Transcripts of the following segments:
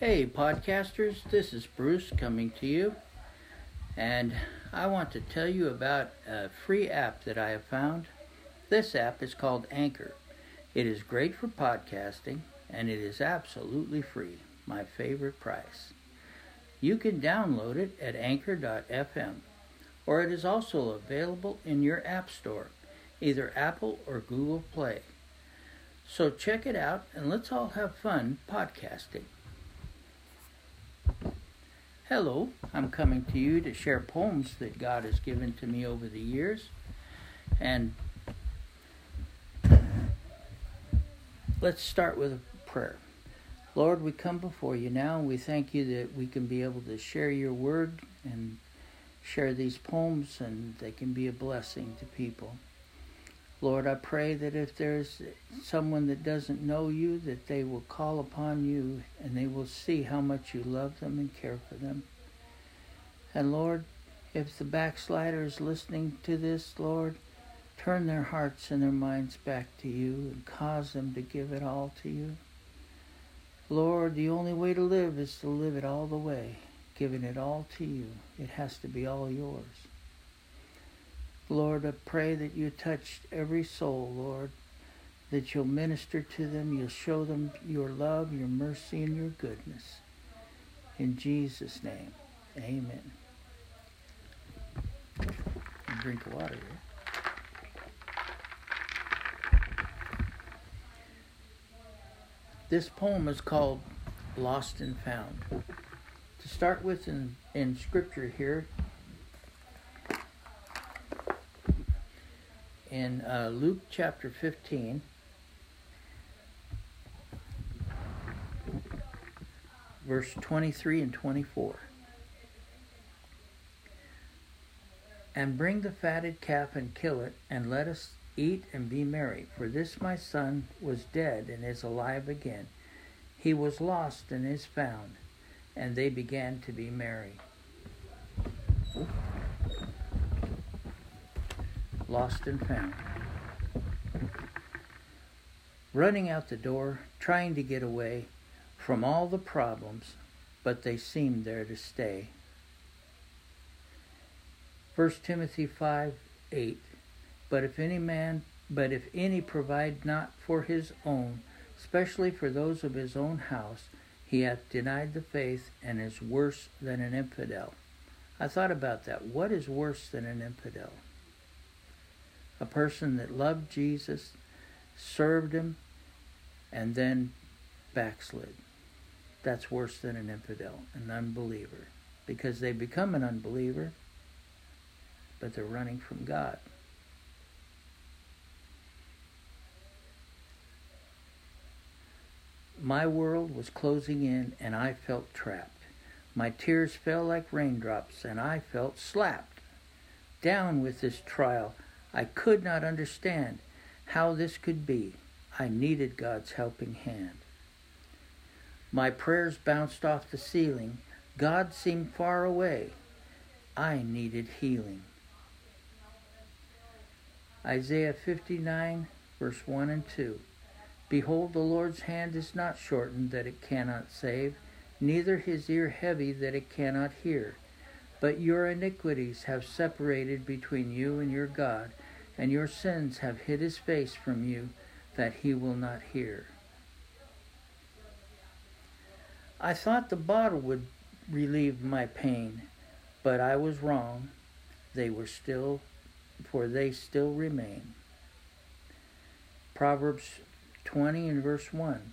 Hey, podcasters, this is Bruce coming to you, and I want to tell you about a free app that I have found. This app is called Anchor. It is great for podcasting, and it is absolutely free, my favorite price. You can download it at anchor.fm, or it is also available in your App Store, either Apple or Google Play. So check it out, and let's all have fun podcasting. Hello, I'm coming to you to share poems that God has given to me over the years. And let's start with a prayer. Lord, we come before you now and we thank you that we can be able to share your word and share these poems and they can be a blessing to people. Lord, I pray that if there's someone that doesn't know you, that they will call upon you and they will see how much you love them and care for them. And Lord, if the backslider is listening to this, Lord, turn their hearts and their minds back to you and cause them to give it all to you. Lord, the only way to live is to live it all the way, giving it all to you. It has to be all yours. Lord, I pray that you touch every soul, Lord, that you'll minister to them, you'll show them your love, your mercy, and your goodness. In Jesus' name, amen. Drink of water here. This poem is called Lost and Found. To start with in, in scripture here, in uh, Luke chapter 15. Verse 23 and 24. And bring the fatted calf and kill it, and let us eat and be merry. For this my son was dead and is alive again. He was lost and is found. And they began to be merry. Lost and found. Running out the door, trying to get away from all the problems, but they seemed there to stay. 1 Timothy 5 8. But if any man, but if any provide not for his own, especially for those of his own house, he hath denied the faith and is worse than an infidel. I thought about that. What is worse than an infidel? A person that loved Jesus, served him, and then backslid. That's worse than an infidel, an unbeliever, because they become an unbeliever, but they're running from God. My world was closing in, and I felt trapped. My tears fell like raindrops, and I felt slapped. Down with this trial I could not understand how this could be. I needed God's helping hand. My prayers bounced off the ceiling. God seemed far away. I needed healing. Isaiah 59, verse 1 and 2. Behold, the Lord's hand is not shortened that it cannot save, neither his ear heavy that it cannot hear. But your iniquities have separated between you and your God, and your sins have hid his face from you, that he will not hear. I thought the bottle would relieve my pain, but I was wrong. They were still, for they still remain. Proverbs 20 and verse 1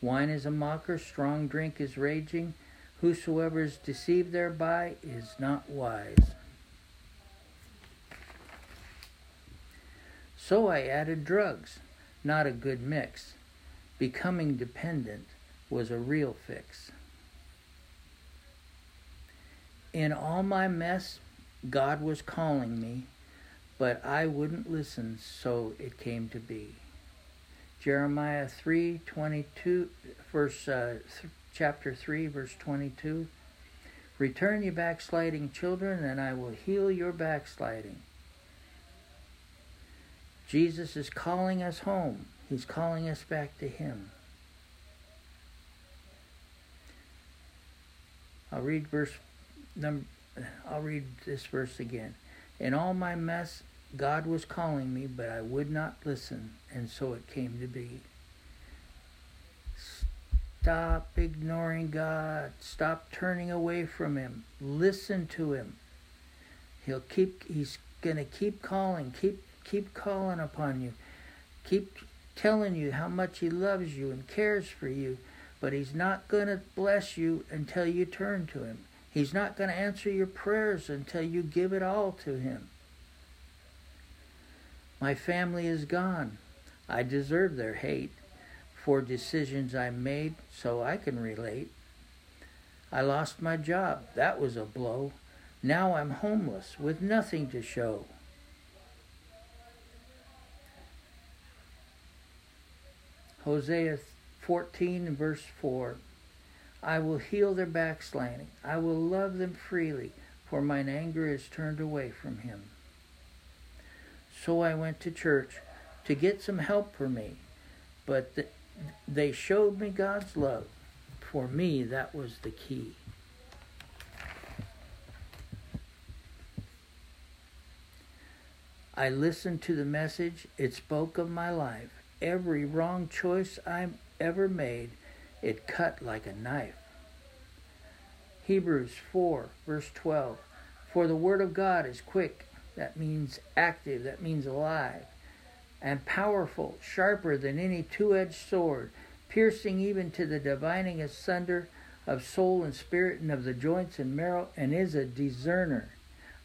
Wine is a mocker, strong drink is raging. Whosoever is deceived thereby is not wise. So I added drugs, not a good mix. Becoming dependent was a real fix. In all my mess, God was calling me, but I wouldn't listen, so it came to be. Jeremiah 3:22 verse uh, chapter 3 verse 22 Return ye backsliding children and I will heal your backsliding. Jesus is calling us home. He's calling us back to him. I'll read verse number. I'll read this verse again. In all my mess, God was calling me, but I would not listen, and so it came to be. Stop ignoring God. Stop turning away from Him. Listen to Him. He'll keep. He's gonna keep calling. Keep keep calling upon you. Keep telling you how much He loves you and cares for you. But He's not gonna bless you until you turn to Him. He's not to answer your prayers until you give it all to Him. My family is gone. I deserve their hate for decisions I made, so I can relate. I lost my job. That was a blow. Now I'm homeless with nothing to show. Hosea 14 verse 4 I will heal their backsliding. I will love them freely, for mine anger is turned away from him. So I went to church to get some help for me, but the, they showed me God's love. For me, that was the key. I listened to the message. It spoke of my life. Every wrong choice I ever made it cut like a knife. Hebrews 4, verse 12. For the word of God is quick, that means active, that means alive, and powerful, sharper than any two edged sword, piercing even to the dividing asunder of soul and spirit and of the joints and marrow, and is a discerner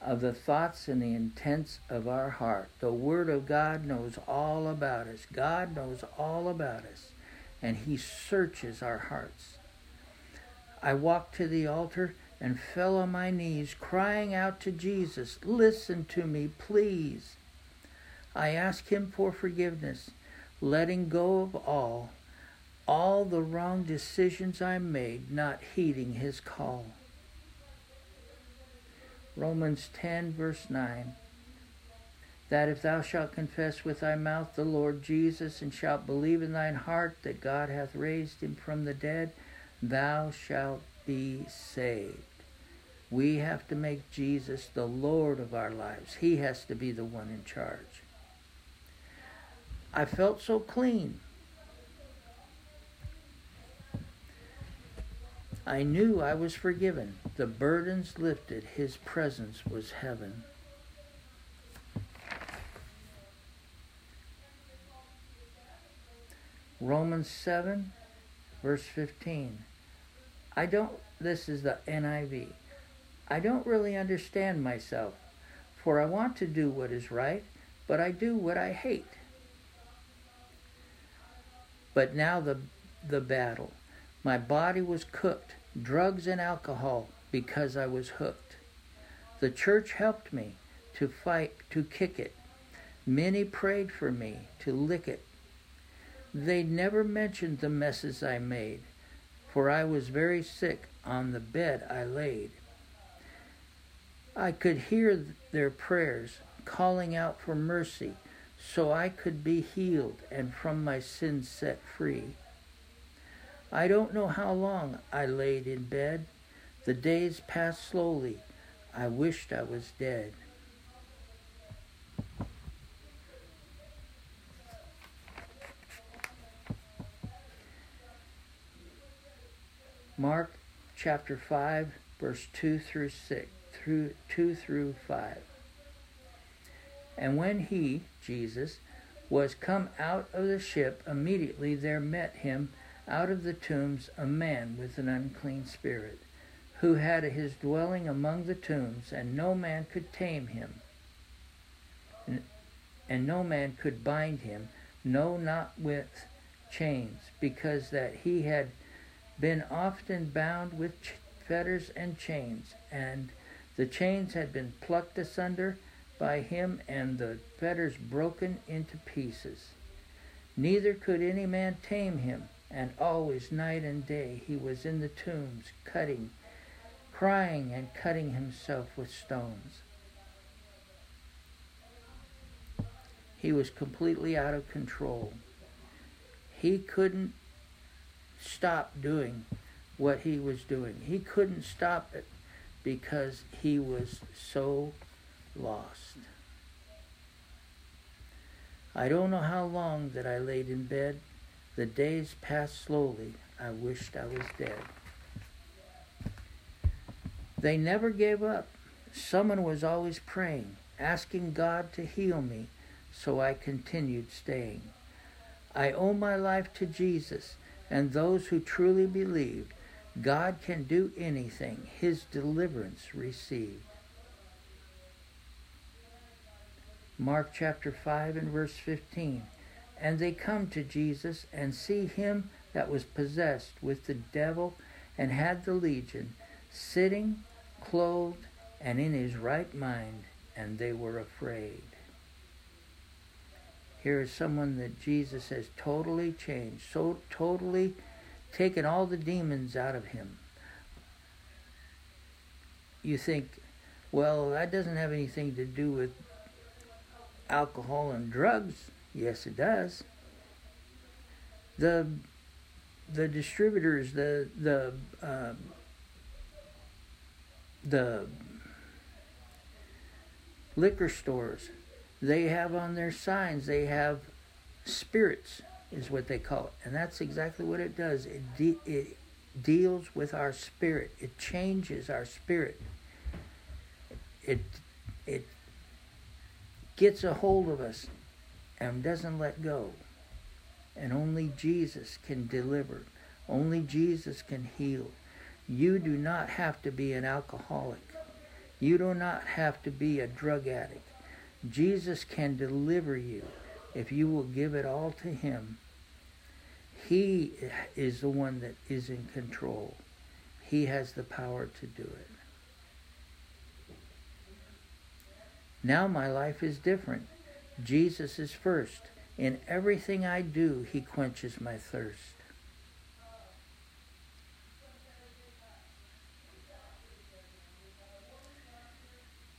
of the thoughts and the intents of our heart. The Word of God knows all about us. God knows all about us and He searches our hearts. I walked to the altar and fell on my knees, crying out to Jesus, Listen to me, please. I ask Him for forgiveness, letting go of all, all the wrong decisions I made, not heeding His call. Romans 10, verse 9 that if thou shalt confess with thy mouth the Lord Jesus, and shalt believe in thine heart that God hath raised him from the dead, thou shalt be saved. We have to make Jesus the Lord of our lives. He has to be the one in charge. I felt so clean. I knew I was forgiven. The burdens lifted. His presence was heaven. Romans 7, verse 15. I don't, this is the NIV. I don't really understand myself, for I want to do what is right, but I do what I hate. But now the, the battle. My body was cooked, drugs and alcohol, because I was hooked. The church helped me to fight, to kick it. Many prayed for me to lick it they never mentioned the messes I made, for I was very sick on the bed I laid. I could hear their prayers calling out for mercy so I could be healed and from my sins set free. I don't know how long I laid in bed. The days passed slowly. I wished I was dead. Mark chapter 5 verse 2 through 6 through 2 through 5. And when he, Jesus, was come out of the ship, immediately there met him out of the tombs a man with an unclean spirit, who had his dwelling among the tombs, and no man could tame him, and, no man could bind him, no, not with chains, because that he had been often bound with fetters and chains, and the chains had been plucked asunder by him, and the fetters broken into pieces. Neither could any man tame him, and always night and day he was in the tombs, cutting, crying, and cutting himself with stones. He was completely out of control. He couldn't stop doing what he was doing. He couldn't stop it because he was so lost. I don't know how long that I laid in bed. The days passed slowly. I wished I was dead. They never gave up. Someone was always praying, asking God to heal me, so I continued staying. I owe my life to Jesus and those who truly believed God can do anything, his deliverance received. Mark chapter 5 and verse 15. And they come to Jesus and see him that was possessed with the devil and had the legion, sitting, clothed, and in his right mind, and they were afraid. Here is someone that Jesus has totally changed, so totally taken all the demons out of him. You think, well, that doesn't have anything to do with alcohol and drugs. Yes, it does. The the distributors, the the uh, the liquor stores, they have on their signs they have spirits is what they call it, and that's exactly what it does. It de- it deals with our spirit. It changes our spirit. It it gets a hold of us and doesn't let go. And only Jesus can deliver. Only Jesus can heal. You do not have to be an alcoholic. You do not have to be a drug addict. Jesus can deliver you if you will give it all to Him. He is the one that is in control. He has the power to do it. Now my life is different. Jesus is first. In everything I do, He quenches my thirst.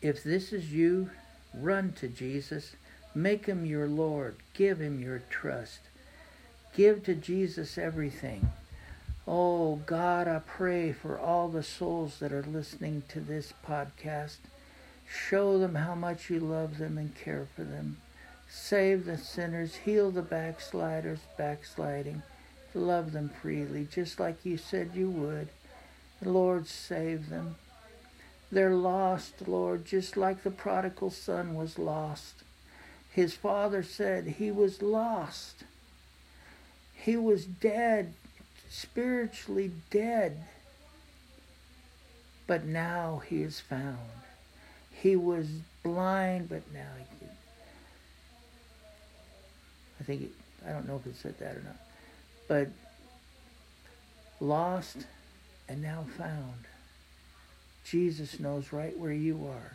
If this is you, run to Jesus. Make Him your Lord. Give Him your trust. Give to Jesus everything. Oh God, I pray for all the souls that are listening to this podcast. Show them how much you love them and care for them. Save the sinners, heal the backsliders backsliding. Love them freely, just like you said you would. Lord, save them. They're lost, Lord, just like the prodigal son was lost. His father said he was lost. He was dead, spiritually dead. But now he is found. He was blind, but now he can. I think, it, I don't know if it said that or not. But lost and now found. Jesus knows right where you are.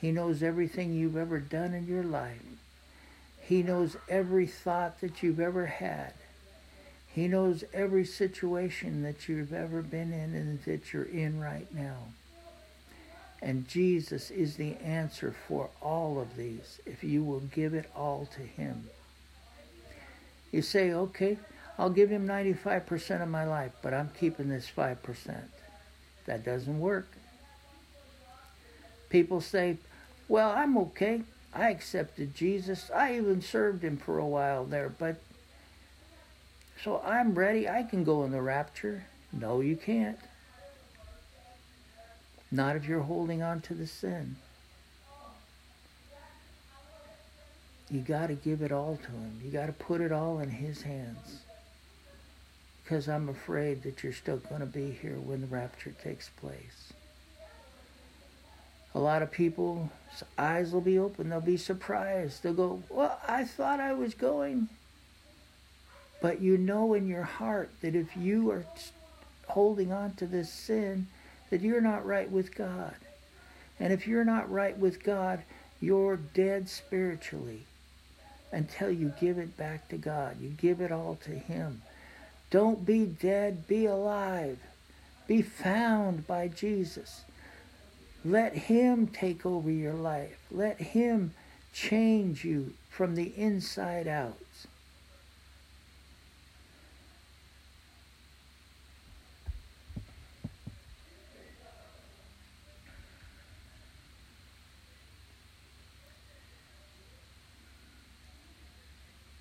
He knows everything you've ever done in your life. He knows every thought that you've ever had. He knows every situation that you've ever been in and that you're in right now. And Jesus is the answer for all of these if you will give it all to Him. You say, okay, I'll give Him 95% of my life, but I'm keeping this 5%. That doesn't work. People say, well, I'm okay. I accepted Jesus. I even served Him for a while there, but so I'm ready. I can go in the rapture. No, you can't. Not if you're holding on to the sin. You got to give it all to Him. You got to put it all in His hands. Because I'm afraid that you're still going to be here when the rapture takes place. A lot of people's eyes will be open. They'll be surprised. They'll go, Well, I thought I was going. But you know in your heart that if you are holding on to this sin, that you're not right with God. And if you're not right with God, you're dead spiritually until you give it back to God. You give it all to Him. Don't be dead, be alive. Be found by Jesus. Let Him take over your life. Let Him change you from the inside out.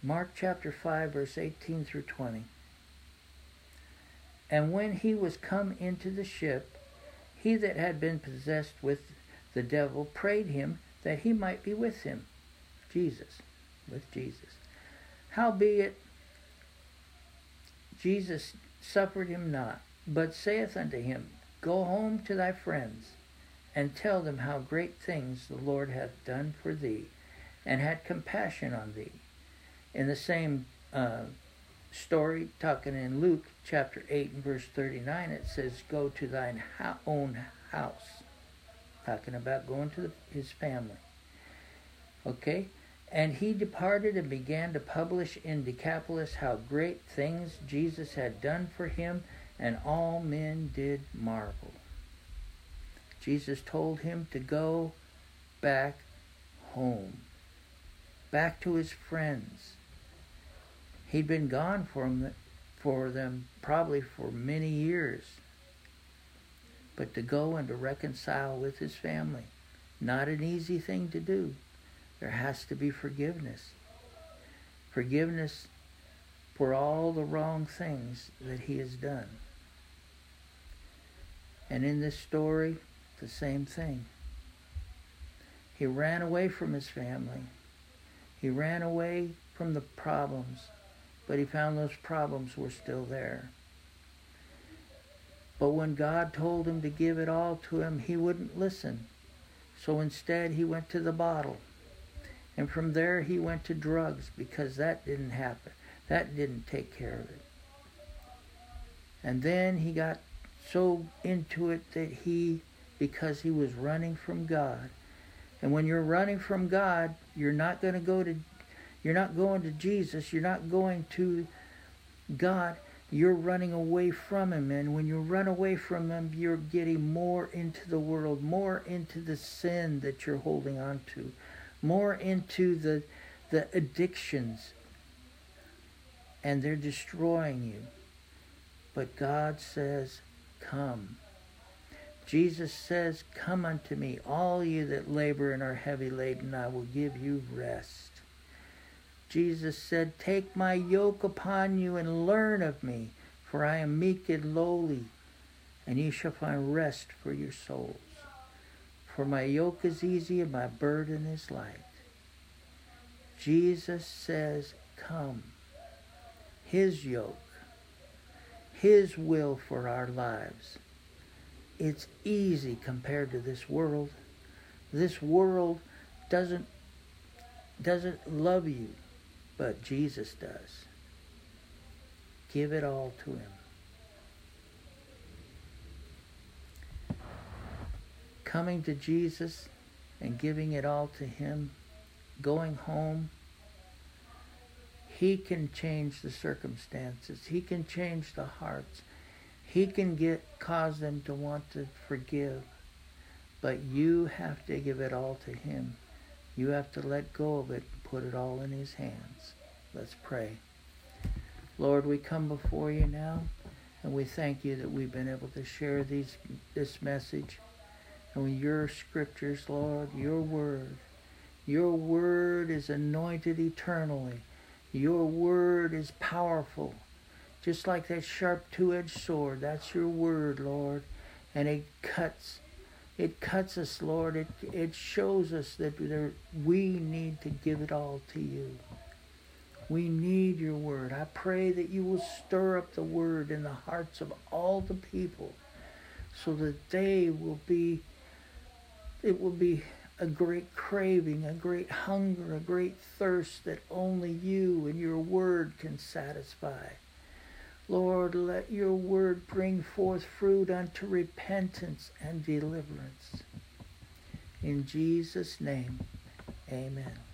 Mark chapter 5, verse 18 through 20. And when he was come into the ship, he that had been possessed with the devil prayed him that he might be with him. Jesus, with Jesus. Howbeit, Jesus suffered him not, but saith unto him, Go home to thy friends, and tell them how great things the Lord hath done for thee, and had compassion on thee. In the same uh, story, talking in Luke chapter 8 and verse 39, it says, Go to thine own house. Talking about going to the, his family. Okay? And he departed and began to publish in Decapolis how great things Jesus had done for him, and all men did marvel. Jesus told him to go back home, back to his friends. He'd been gone from for them probably for many years, but to go and to reconcile with his family, not an easy thing to do. There has to be forgiveness. Forgiveness for all the wrong things that he has done. And in this story, the same thing. He ran away from his family. He ran away from the problems, but he found those problems were still there. But when God told him to give it all to him, he wouldn't listen. So instead, he went to the bottle. And from there, he went to drugs because that didn't happen. That didn't take care of it. And then he got so into it that he, because he was running from God. And when you're running from God, you're not going to go to, you're not going to Jesus. You're not going to God. You're running away from Him. And when you run away from Him, you're getting more into the world, more into the sin that you're holding on to more into the, the addictions, and they're destroying you. But God says, Come. Jesus says, Come unto me, all you that labor and are heavy laden, I will give you rest. Jesus said, Take my yoke upon you and learn of me, for I am meek and lowly, and you shall find rest for your souls. For my yoke is easy and my burden is light. Jesus says, Come. His yoke, His will for our lives. It's easy compared to this world. This world doesn't doesn't love you, but Jesus does. Give it all to him. coming to Jesus and giving it all to Him, going home, He can change the circumstances. He can change the hearts. He can get cause them to want to forgive. But you have to give it all to Him. You have to let go of it put it all in His hands. Let's pray. Lord, we come before you now, and we thank you that we've been able to share these this message and your scriptures, Lord, your word. Your word is anointed eternally. Your word is powerful. Just like that sharp two edged sword, that's your word, Lord. And it cuts. It cuts us, Lord. It, it shows us that there, we need to give it all to you. We need your word. I pray that you will stir up the word in the hearts of all the people so that they will be it will be a great craving, a great hunger, a great thirst that only you and your word can satisfy. Lord, let your word bring forth fruit unto repentance and deliverance. In Jesus' name, amen.